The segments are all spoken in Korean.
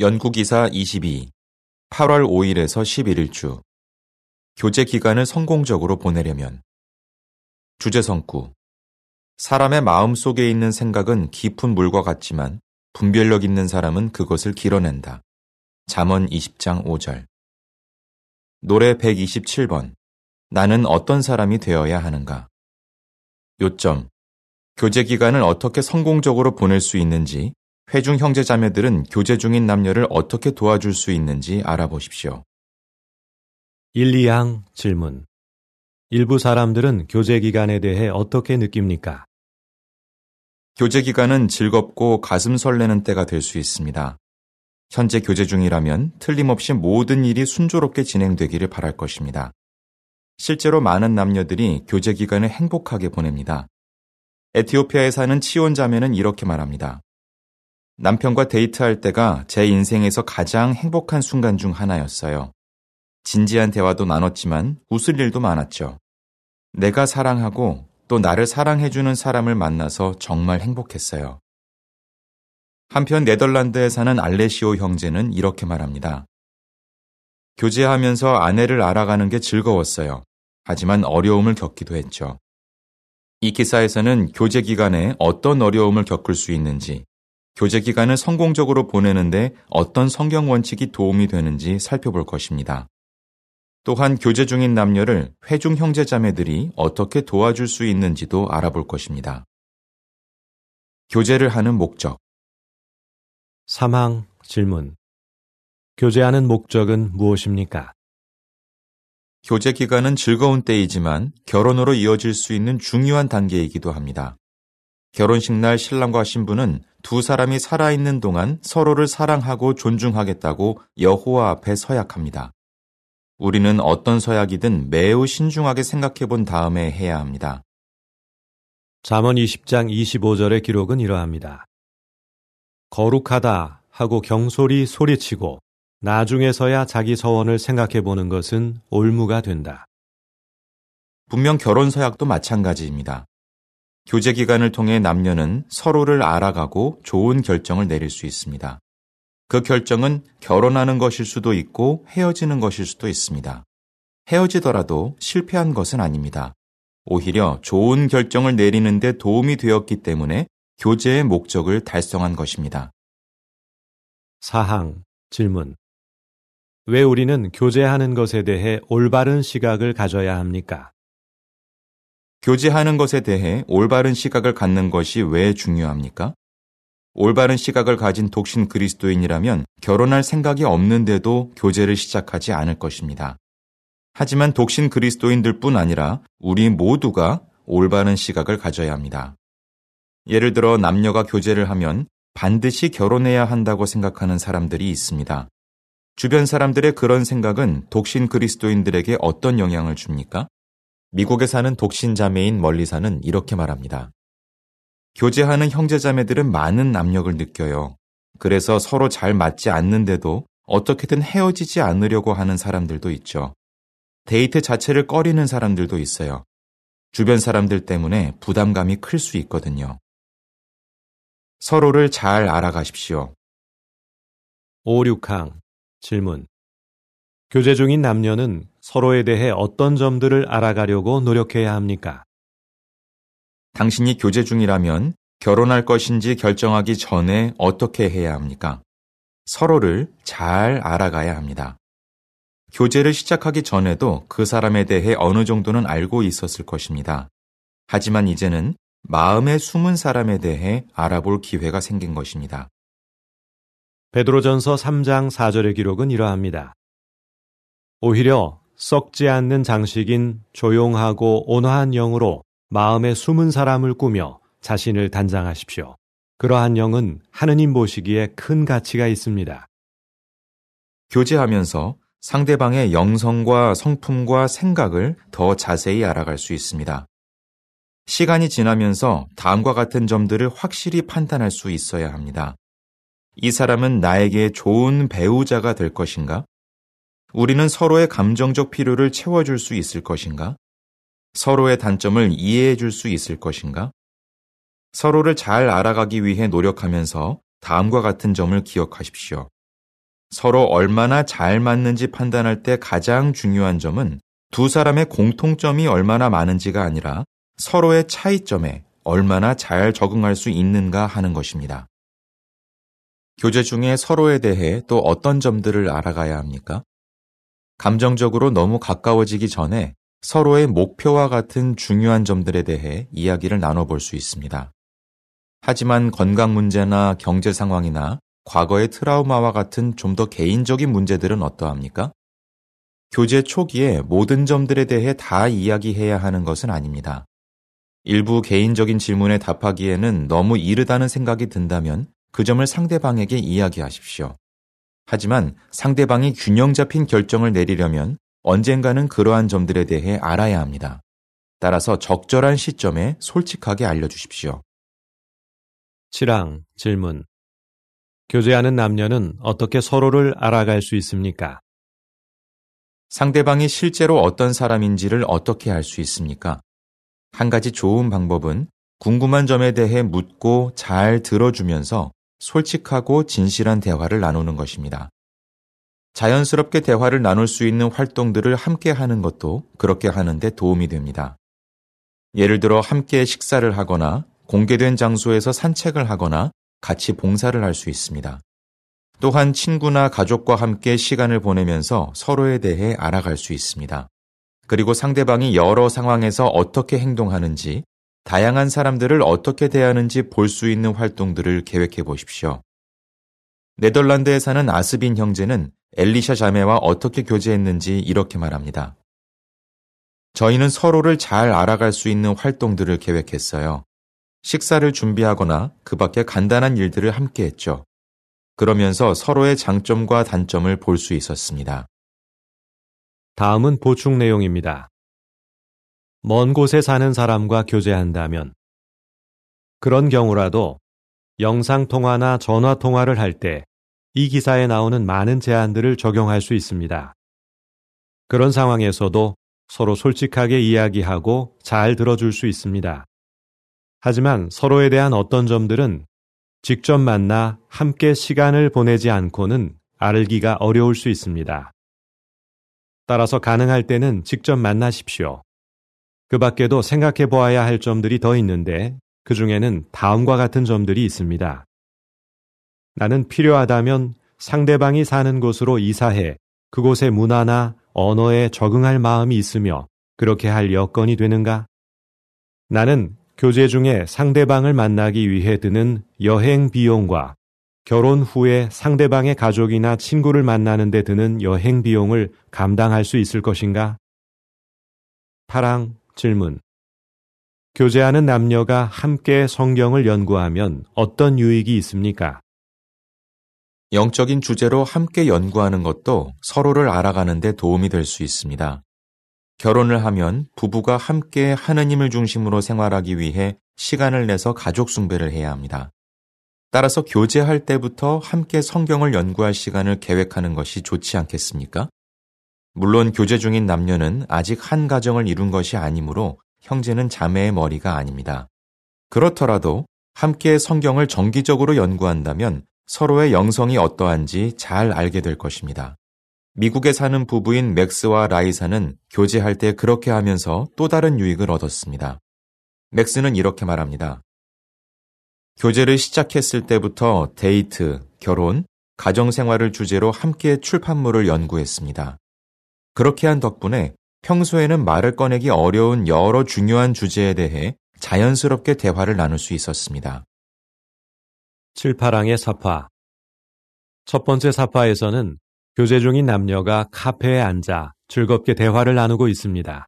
연구기사 22 8월 5일에서 11일 주. 교제 기간을 성공적으로 보내려면. 주제성구. 사람의 마음 속에 있는 생각은 깊은 물과 같지만 분별력 있는 사람은 그것을 길어낸다. 잠언 20장 5절. 노래 127번. 나는 어떤 사람이 되어야 하는가? 요점. 교제 기간을 어떻게 성공적으로 보낼 수 있는지 회중 형제 자매들은 교제 중인 남녀를 어떻게 도와줄 수 있는지 알아보십시오. 1, 2항 질문. 일부 사람들은 교제 기간에 대해 어떻게 느낍니까? 교제 기간은 즐겁고 가슴 설레는 때가 될 수 있습니다. 현재 교제 중이라면 틀림없이 모든 일이 순조롭게 진행되기를 바랄 것입니다. 실제로 많은 남녀들이 교제 기간을 행복하게 보냅니다. 에티오피아에 사는 치온 자매는 이렇게 말합니다. 남편과 데이트할 때가 제 인생에서 가장 행복한 순간 중 하나였어요. 진지한 대화도 나눴지만 웃을 일도 많았죠. 내가 사랑하고 또 나를 사랑해주는 사람을 만나서 정말 행복했어요. 한편 네덜란드에 사는 알레시오 형제는 이렇게 말합니다. 교제하면서 아내를 알아가는 게 즐거웠어요. 하지만 어려움을 겪기도 했죠. 이 기사에서는 교제 기간에 어떤 어려움을 겪을 수 있는지, 교제 기간을 성공적으로 보내는데 어떤 성경 원칙이 도움이 되는지 살펴볼 것입니다. 또한 교제 중인 남녀를 회중 형제 자매들이 어떻게 도와줄 수 있는지도 알아볼 것입니다. 교제를 하는 목적 3항 질문 교제하는 목적은 무엇입니까? 교제 기간은 즐거운 때이지만 결혼으로 이어질 수 있는 중요한 단계이기도 합니다. 결혼식 날 신랑과 신부는 두 사람이 살아있는 동안 서로를 사랑하고 존중하겠다고 여호와 앞에 서약합니다. 우리는 어떤 서약이든 매우 신중하게 생각해 본 다음에 해야 합니다. 잠언 20장 25절의 기록은 이러합니다. 거룩하다 하고 경솔히 소리치고 나중에서야 자기 서원을 생각해 보는 것은 올무가 된다. 분명 결혼 서약도 마찬가지입니다. 교제 기간을 통해 남녀는 서로를 알아가고 좋은 결정을 내릴 수 있습니다. 그 결정은 결혼하는 것일 수도 있고 헤어지는 것일 수도 있습니다. 헤어지더라도 실패한 것은 아닙니다. 오히려 좋은 결정을 내리는데 도움이 되었기 때문에 교제의 목적을 달성한 것입니다. 사항 질문 왜 우리는 교제하는 것에 대해 올바른 시각을 가져야 합니까? 교제하는 것에 대해 올바른 시각을 갖는 것이 왜 중요합니까? 올바른 시각을 가진 독신 그리스도인이라면 결혼할 생각이 없는데도 교제를 시작하지 않을 것입니다. 하지만 독신 그리스도인들 뿐 아니라 우리 모두가 올바른 시각을 가져야 합니다. 예를 들어 남녀가 교제를 하면 반드시 결혼해야 한다고 생각하는 사람들이 있습니다. 주변 사람들의 그런 생각은 독신 그리스도인들에게 어떤 영향을 줍니까? 미국에 사는 독신 자매인 멀리사는 이렇게 말합니다. 교제하는 형제자매들은 많은 압력을 느껴요. 그래서 서로 잘 맞지 않는데도 어떻게든 헤어지지 않으려고 하는 사람들도 있죠. 데이트 자체를 꺼리는 사람들도 있어요. 주변 사람들 때문에 부담감이 클 수 있거든요. 서로를 잘 알아가십시오. 5, 6항 질문 교제 중인 남녀는 서로에 대해 어떤 점들을 알아가려고 노력해야 합니까? 당신이 교제 중이라면 결혼할 것인지 결정하기 전에 어떻게 해야 합니까? 서로를 잘 알아가야 합니다. 교제를 시작하기 전에도 그 사람에 대해 어느 정도는 알고 있었을 것입니다. 하지만 이제는 마음의 숨은 사람에 대해 알아볼 기회가 생긴 것입니다. 베드로전서 3장 4절의 기록은 이러합니다. 오히려 썩지 않는 장식인 조용하고 온화한 영으로 마음에 숨은 사람을 꾸며 자신을 단장하십시오. 그러한 영은 하느님 보시기에 큰 가치가 있습니다. 교제하면서 상대방의 영성과 성품과 생각을 더 자세히 알아갈 수 있습니다. 시간이 지나면서 다음과 같은 점들을 확실히 판단할 수 있어야 합니다. 이 사람은 나에게 좋은 배우자가 될 것인가? 우리는 서로의 감정적 필요를 채워줄 수 있을 것인가? 서로의 단점을 이해해 줄 수 있을 것인가? 서로를 잘 알아가기 위해 노력하면서 다음과 같은 점을 기억하십시오. 서로 얼마나 잘 맞는지 판단할 때 가장 중요한 점은 두 사람의 공통점이 얼마나 많은지가 아니라 서로의 차이점에 얼마나 잘 적응할 수 있는가 하는 것입니다. 교제 중에 서로에 대해 또 어떤 점들을 알아가야 합니까? 감정적으로 너무 가까워지기 전에 서로의 목표와 같은 중요한 점들에 대해 이야기를 나눠볼 수 있습니다. 하지만 건강 문제나 경제 상황이나 과거의 트라우마와 같은 좀 더 개인적인 문제들은 어떠합니까? 교제 초기에 모든 점들에 대해 다 이야기해야 하는 것은 아닙니다. 일부 개인적인 질문에 답하기에는 너무 이르다는 생각이 든다면 그 점을 상대방에게 이야기하십시오. 하지만 상대방이 균형 잡힌 결정을 내리려면 언젠가는 그러한 점들에 대해 알아야 합니다. 따라서 적절한 시점에 솔직하게 알려주십시오. 7항 질문. 교제하는 남녀는 어떻게 서로를 알아갈 수 있습니까? 상대방이 실제로 어떤 사람인지를 어떻게 알 수 있습니까? 한 가지 좋은 방법은 궁금한 점에 대해 묻고 잘 들어주면서 솔직하고 진실한 대화를 나누는 것입니다. 자연스럽게 대화를 나눌 수 있는 활동들을 함께 하는 것도 그렇게 하는데 도움이 됩니다. 예를 들어 함께 식사를 하거나 공개된 장소에서 산책을 하거나 같이 봉사를 할 수 있습니다. 또한 친구나 가족과 함께 시간을 보내면서 서로에 대해 알아갈 수 있습니다. 그리고 상대방이 여러 상황에서 어떻게 행동하는지, 다양한 사람들을 어떻게 대하는지 볼 수 있는 활동들을 계획해 보십시오. 네덜란드에 사는 아스빈 형제는 엘리샤 자매와 어떻게 교제했는지 이렇게 말합니다. 저희는 서로를 잘 알아갈 수 있는 활동들을 계획했어요. 식사를 준비하거나 그 밖에 간단한 일들을 함께 했죠. 그러면서 서로의 장점과 단점을 볼 수 있었습니다. 다음은 보충 내용입니다. 먼 곳에 사는 사람과 교제한다면 그런 경우라도 영상통화나 전화통화를 할 때 이 기사에 나오는 많은 제안들을 적용할 수 있습니다. 그런 상황에서도 서로 솔직하게 이야기하고 잘 들어줄 수 있습니다. 하지만 서로에 대한 어떤 점들은 직접 만나 함께 시간을 보내지 않고는 알기가 어려울 수 있습니다. 따라서 가능할 때는 직접 만나십시오. 그 밖에도 생각해 보아야 할 점들이 더 있는데 그 중에는 다음과 같은 점들이 있습니다. 나는 필요하다면 상대방이 사는 곳으로 이사해 그곳의 문화나 언어에 적응할 마음이 있으며 그렇게 할 여건이 되는가? 나는 교제 중에 상대방을 만나기 위해 드는 여행 비용과 결혼 후에 상대방의 가족이나 친구를 만나는 데 드는 여행 비용을 감당할 수 있을 것인가? 8항 질문. 교제하는 남녀가 함께 성경을 연구하면 어떤 유익이 있습니까? 영적인 주제로 함께 연구하는 것도 서로를 알아가는 데 도움이 될 수 있습니다. 결혼을 하면 부부가 함께 하느님을 중심으로 생활하기 위해 시간을 내서 가족 숭배를 해야 합니다. 따라서 교제할 때부터 함께 성경을 연구할 시간을 계획하는 것이 좋지 않겠습니까? 물론 교제 중인 남녀는 아직 한 가정을 이룬 것이 아니므로 형제는 자매의 머리가 아닙니다. 그렇더라도 함께 성경을 정기적으로 연구한다면 서로의 영성이 어떠한지 잘 알게 될 것입니다. 미국에 사는 부부인 맥스와 라이사는 교제할 때 그렇게 하면서 또 다른 유익을 얻었습니다. 맥스는 이렇게 말합니다. 교제를 시작했을 때부터 데이트, 결혼, 가정생활을 주제로 함께 출판물을 연구했습니다. 그렇게 한 덕분에 평소에는 말을 꺼내기 어려운 여러 중요한 주제에 대해 자연스럽게 대화를 나눌 수 있었습니다. 7, 8항의 사파 첫 번째 사파에서는 교제 중인 남녀가 카페에 앉아 즐겁게 대화를 나누고 있습니다.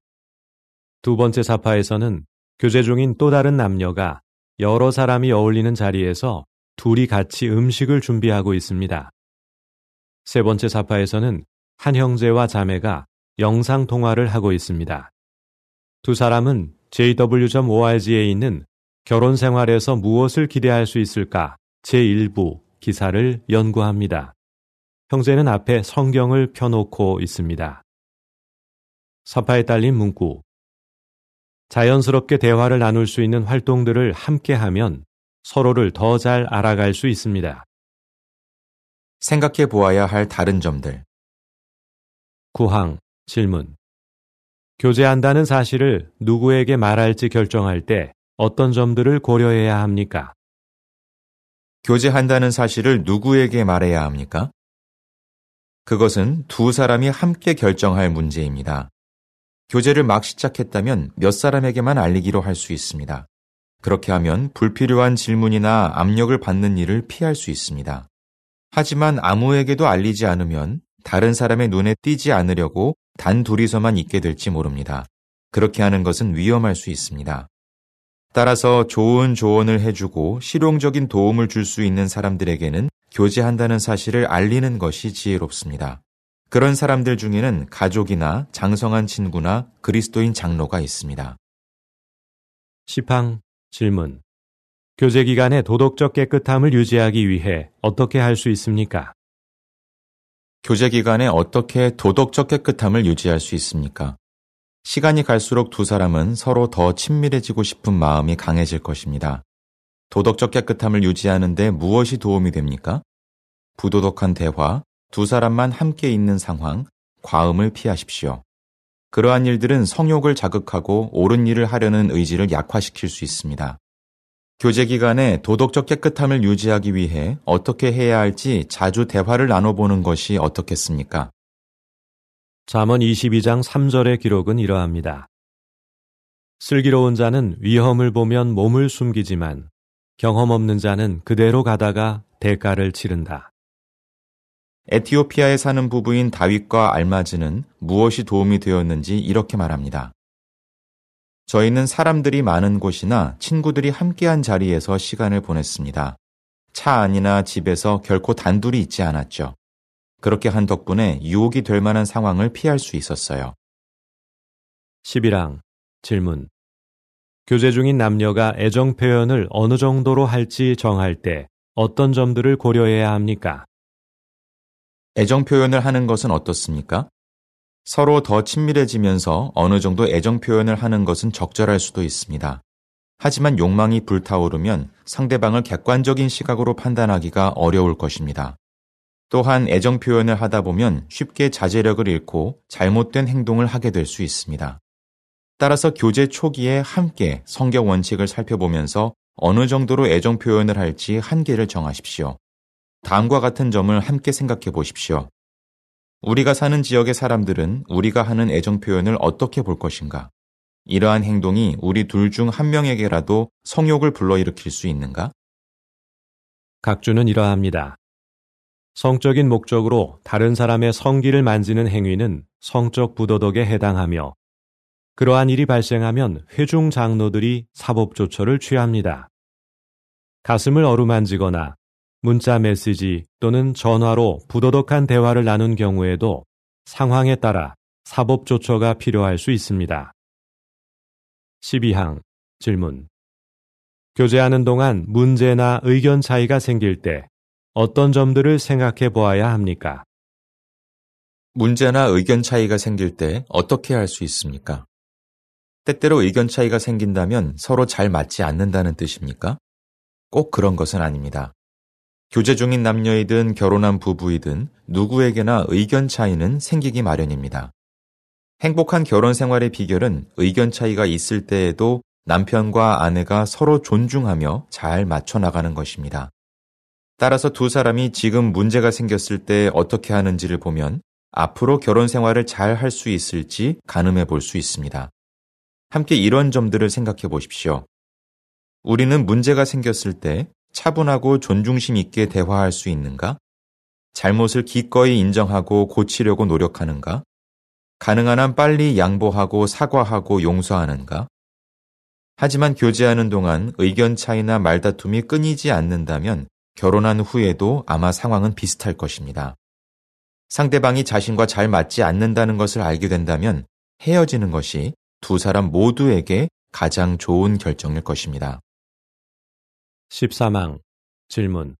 두 번째 사파에서는 교제 중인 또 다른 남녀가 여러 사람이 어울리는 자리에서 둘이 같이 음식을 준비하고 있습니다. 세 번째 사파에서는 한 형제와 자매가 영상 통화를 하고 있습니다. 두 사람은 jw.org에 있는 결혼 생활에서 무엇을 기대할 수 있을까 제1부 기사를 연구합니다. 형제는 앞에 성경을 펴놓고 있습니다. 사파에 딸린 문구. 자연스럽게 대화를 나눌 수 있는 활동들을 함께 하면 서로를 더 잘 알아갈 수 있습니다. 생각해 보아야 할 다른 점들. 구항 질문. 교제한다는 사실을 누구에게 말할지 결정할 때 어떤 점들을 고려해야 합니까? 교제한다는 사실을 누구에게 말해야 합니까? 그것은 두 사람이 함께 결정할 문제입니다. 교제를 막 시작했다면 몇 사람에게만 알리기로 할 수 있습니다. 그렇게 하면 불필요한 질문이나 압력을 받는 일을 피할 수 있습니다. 하지만 아무에게도 알리지 않으면 다른 사람의 눈에 띄지 않으려고 단 둘이서만 있게 될지 모릅니다. 그렇게 하는 것은 위험할 수 있습니다. 따라서 좋은 조언을 해주고 실용적인 도움을 줄 수 있는 사람들에게는 교제한다는 사실을 알리는 것이 지혜롭습니다. 그런 사람들 중에는 가족이나 장성한 친구나 그리스도인 장로가 있습니다. 시팡 질문. 교제 기간의 도덕적 깨끗함을 유지하기 위해 어떻게 할 수 있습니까? 교제 기간에 어떻게 도덕적 깨끗함을 유지할 수 있습니까? 시간이 갈수록 두 사람은 서로 더 친밀해지고 싶은 마음이 강해질 것입니다. 도덕적 깨끗함을 유지하는데 무엇이 도움이 됩니까? 부도덕한 대화, 두 사람만 함께 있는 상황, 과음을 피하십시오. 그러한 일들은 성욕을 자극하고 옳은 일을 하려는 의지를 약화시킬 수 있습니다. 교제 기간에 도덕적 깨끗함을 유지하기 위해 어떻게 해야 할지 자주 대화를 나눠보는 것이 어떻겠습니까? 잠언 22장 3절의 기록은 이러합니다. 슬기로운 자는 위험을 보면 몸을 숨기지만 경험 없는 자는 그대로 가다가 대가를 치른다. 에티오피아에 사는 부부인 다윗과 알마즈는 무엇이 도움이 되었는지 이렇게 말합니다. 저희는 사람들이 많은 곳이나 친구들이 함께한 자리에서 시간을 보냈습니다. 차 안이나 집에서 결코 단둘이 있지 않았죠. 그렇게 한 덕분에 유혹이 될 만한 상황을 피할 수 있었어요. 11항 질문 교제 중인 남녀가 애정 표현을 어느 정도로 할지 정할 때 어떤 점들을 고려해야 합니까? 애정 표현을 하는 것은 어떻습니까? 서로 더 친밀해지면서 어느 정도 애정 표현을 하는 것은 적절할 수도 있습니다. 하지만 욕망이 불타오르면 상대방을 객관적인 시각으로 판단하기가 어려울 것입니다. 또한 애정 표현을 하다 보면 쉽게 자제력을 잃고 잘못된 행동을 하게 될 수 있습니다. 따라서 교제 초기에 함께 성경 원칙을 살펴보면서 어느 정도로 애정 표현을 할지 한계를 정하십시오. 다음과 같은 점을 함께 생각해 보십시오. 우리가 사는 지역의 사람들은 우리가 하는 애정 표현을 어떻게 볼 것인가? 이러한 행동이 우리 둘 중 한 명에게라도 성욕을 불러일으킬 수 있는가? 각주는 이러합니다. 성적인 목적으로 다른 사람의 성기를 만지는 행위는 성적 부도덕에 해당하며 그러한 일이 발생하면 회중 장로들이 사법 조처를 취합니다. 가슴을 어루만지거나 문자 메시지 또는 전화로 부도덕한 대화를 나눈 경우에도 상황에 따라 사법 조처가 필요할 수 있습니다. 12항 질문 교제하는 동안 문제나 의견 차이가 생길 때 어떤 점들을 생각해 보아야 합니까? 문제나 의견 차이가 생길 때 어떻게 할 수 있습니까? 때때로 의견 차이가 생긴다면 서로 잘 맞지 않는다는 뜻입니까? 꼭 그런 것은 아닙니다. 교제 중인 남녀이든 결혼한 부부이든 누구에게나 의견 차이는 생기기 마련입니다. 행복한 결혼 생활의 비결은 의견 차이가 있을 때에도 남편과 아내가 서로 존중하며 잘 맞춰 나가는 것입니다. 따라서 두 사람이 지금 문제가 생겼을 때 어떻게 하는지를 보면 앞으로 결혼 생활을 잘 할 수 있을지 가늠해 볼 수 있습니다. 함께 이런 점들을 생각해 보십시오. 우리는 문제가 생겼을 때 차분하고 존중심 있게 대화할 수 있는가? 잘못을 기꺼이 인정하고 고치려고 노력하는가? 가능한 한 빨리 양보하고 사과하고 용서하는가? 하지만 교제하는 동안 의견 차이나 말다툼이 끊이지 않는다면 결혼한 후에도 아마 상황은 비슷할 것입니다. 상대방이 자신과 잘 맞지 않는다는 것을 알게 된다면 헤어지는 것이 두 사람 모두에게 가장 좋은 결정일 것입니다. 13항 질문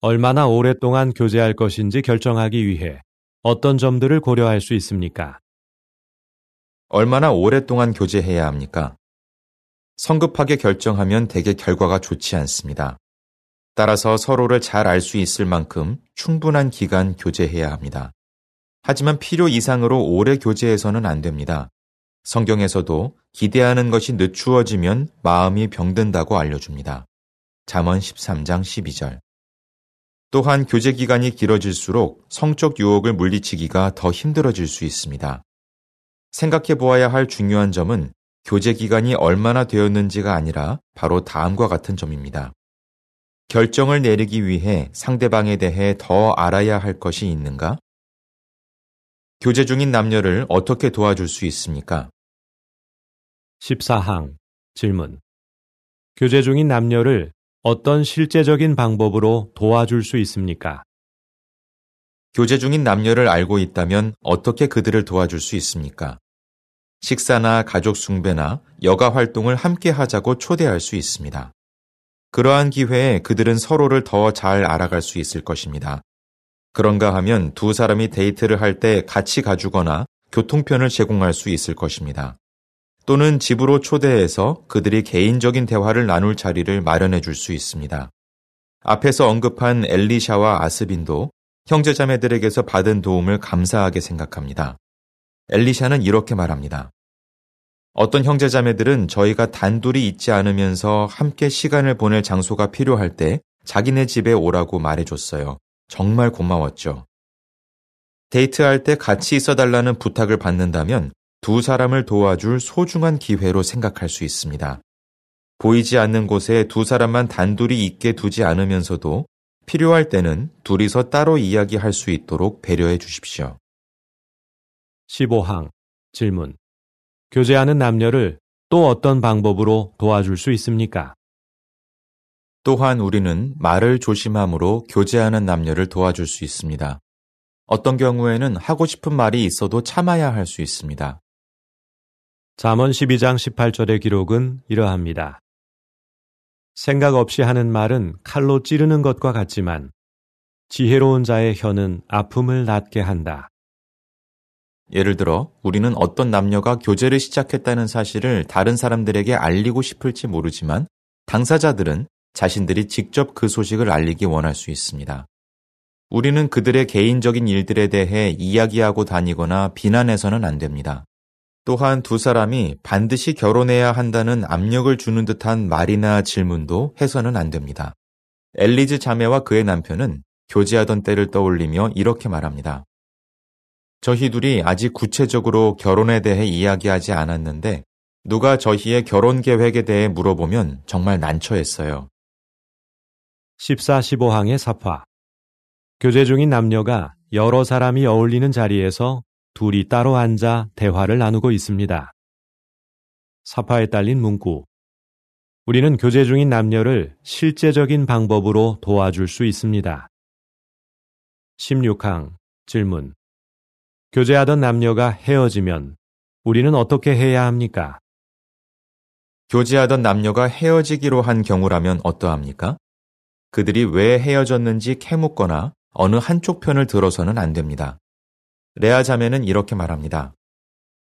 얼마나 오랫동안 교제할 것인지 결정하기 위해 어떤 점들을 고려할 수 있습니까? 얼마나 오랫동안 교제해야 합니까? 성급하게 결정하면 대개 결과가 좋지 않습니다. 따라서 서로를 잘 알 수 있을 만큼 충분한 기간 교제해야 합니다. 하지만 필요 이상으로 오래 교제해서는 안 됩니다. 성경에서도 기대하는 것이 늦추어지면 마음이 병든다고 알려줍니다. 잠언 13장 12절. 또한 교제 기간이 길어질수록 성적 유혹을 물리치기가 더 힘들어질 수 있습니다. 생각해 보아야 할 중요한 점은 교제 기간이 얼마나 되었는지가 아니라 바로 다음과 같은 점입니다. 결정을 내리기 위해 상대방에 대해 더 알아야 할 것이 있는가? 교제 중인 남녀를 어떻게 도와줄 수 있습니까? 14항 질문. 교제 중인 남녀를 어떤 실제적인 방법으로 도와줄 수 있습니까? 교제 중인 남녀를 알고 있다면 어떻게 그들을 도와줄 수 있습니까? 식사나 가족 숭배나 여가 활동을 함께 하자고 초대할 수 있습니다. 그러한 기회에 그들은 서로를 더 잘 알아갈 수 있을 것입니다. 그런가 하면 두 사람이 데이트를 할 때 같이 가주거나 교통편을 제공할 수 있을 것입니다. 또는 집으로 초대해서 그들이 개인적인 대화를 나눌 자리를 마련해 줄 수 있습니다. 앞에서 언급한 엘리샤와 아스빈도 형제자매들에게서 받은 도움을 감사하게 생각합니다. 엘리샤는 이렇게 말합니다. 어떤 형제자매들은 저희가 단둘이 있지 않으면서 함께 시간을 보낼 장소가 필요할 때 자기네 집에 오라고 말해줬어요. 정말 고마웠죠. 데이트할 때 같이 있어 달라는 부탁을 받는다면 두 사람을 도와줄 소중한 기회로 생각할 수 있습니다. 보이지 않는 곳에 두 사람만 단둘이 있게 두지 않으면서도 필요할 때는 둘이서 따로 이야기할 수 있도록 배려해 주십시오. 15항 질문 교제하는 남녀를 또 어떤 방법으로 도와줄 수 있습니까? 또한 우리는 말을 조심함으로 교제하는 남녀를 도와줄 수 있습니다. 어떤 경우에는 하고 싶은 말이 있어도 참아야 할 수 있습니다. 잠언 12장 18절의 기록은 이러합니다. 생각 없이 하는 말은 칼로 찌르는 것과 같지만 지혜로운 자의 혀는 아픔을 낫게 한다. 예를 들어 우리는 어떤 남녀가 교제를 시작했다는 사실을 다른 사람들에게 알리고 싶을지 모르지만 당사자들은 자신들이 직접 그 소식을 알리기 원할 수 있습니다. 우리는 그들의 개인적인 일들에 대해 이야기하고 다니거나 비난해서는 안 됩니다. 또한 두 사람이 반드시 결혼해야 한다는 압력을 주는 듯한 말이나 질문도 해서는 안 됩니다. 엘리즈 자매와 그의 남편은 교제하던 때를 떠올리며 이렇게 말합니다. 저희 둘이 아직 구체적으로 결혼에 대해 이야기하지 않았는데 누가 저희의 결혼 계획에 대해 물어보면 정말 난처했어요. 14, 15항의 사파. 교제 중인 남녀가 여러 사람이 어울리는 자리에서 둘이 따로 앉아 대화를 나누고 있습니다. 사파에 딸린 문구. 우리는 교제 중인 남녀를 실제적인 방법으로 도와줄 수 있습니다. 16항 질문. 교제하던 남녀가 헤어지면 우리는 어떻게 해야 합니까? 교제하던 남녀가 헤어지기로 한 경우라면 어떠합니까? 그들이 왜 헤어졌는지 캐묻거나 어느 한쪽 편을 들어서는 안 됩니다. 레아 자매는 이렇게 말합니다.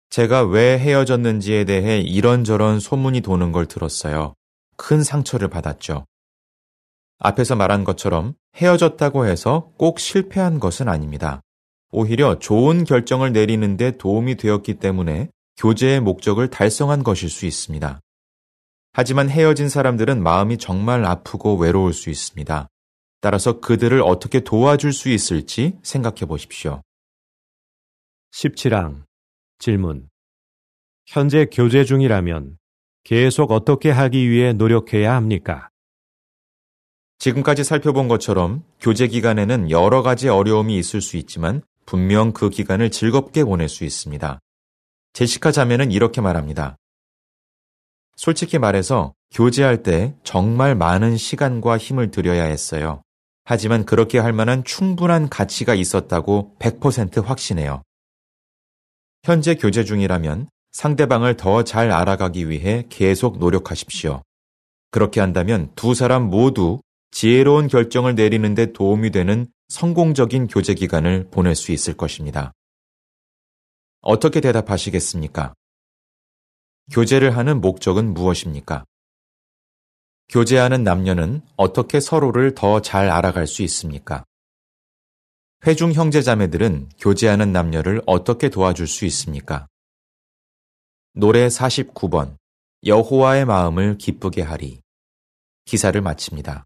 제가 왜 헤어졌는지에 대해 이런저런 소문이 도는 걸 들었어요. 큰 상처를 받았죠. 앞에서 말한 것처럼 헤어졌다고 해서 꼭 실패한 것은 아닙니다. 오히려 좋은 결정을 내리는데 도움이 되었기 때문에 교제의 목적을 달성한 것일 수 있습니다. 하지만 헤어진 사람들은 마음이 정말 아프고 외로울 수 있습니다. 따라서 그들을 어떻게 도와줄 수 있을지 생각해 보십시오. 17항 질문 현재 교제 중이라면 계속 어떻게 하기 위해 노력해야 합니까? 지금까지 살펴본 것처럼 교제 기간에는 여러 가지 어려움이 있을 수 있지만 분명 그 기간을 즐겁게 보낼 수 있습니다. 제시카 자매는 이렇게 말합니다. 솔직히 말해서 교제할 때 정말 많은 시간과 힘을 들여야 했어요. 하지만 그렇게 할 만한 충분한 가치가 있었다고 100% 확신해요. 현재 교제 중이라면 상대방을 더 잘 알아가기 위해 계속 노력하십시오. 그렇게 한다면 두 사람 모두 지혜로운 결정을 내리는데 도움이 되는 성공적인 교제 기간을 보낼 수 있을 것입니다. 어떻게 대답하시겠습니까? 교제를 하는 목적은 무엇입니까? 교제하는 남녀는 어떻게 서로를 더 잘 알아갈 수 있습니까? 회중 형제자매들은 교제하는 남녀를 어떻게 도와줄 수 있습니까? 노래 49번 여호와의 마음을 기쁘게 하리 기사를 마칩니다.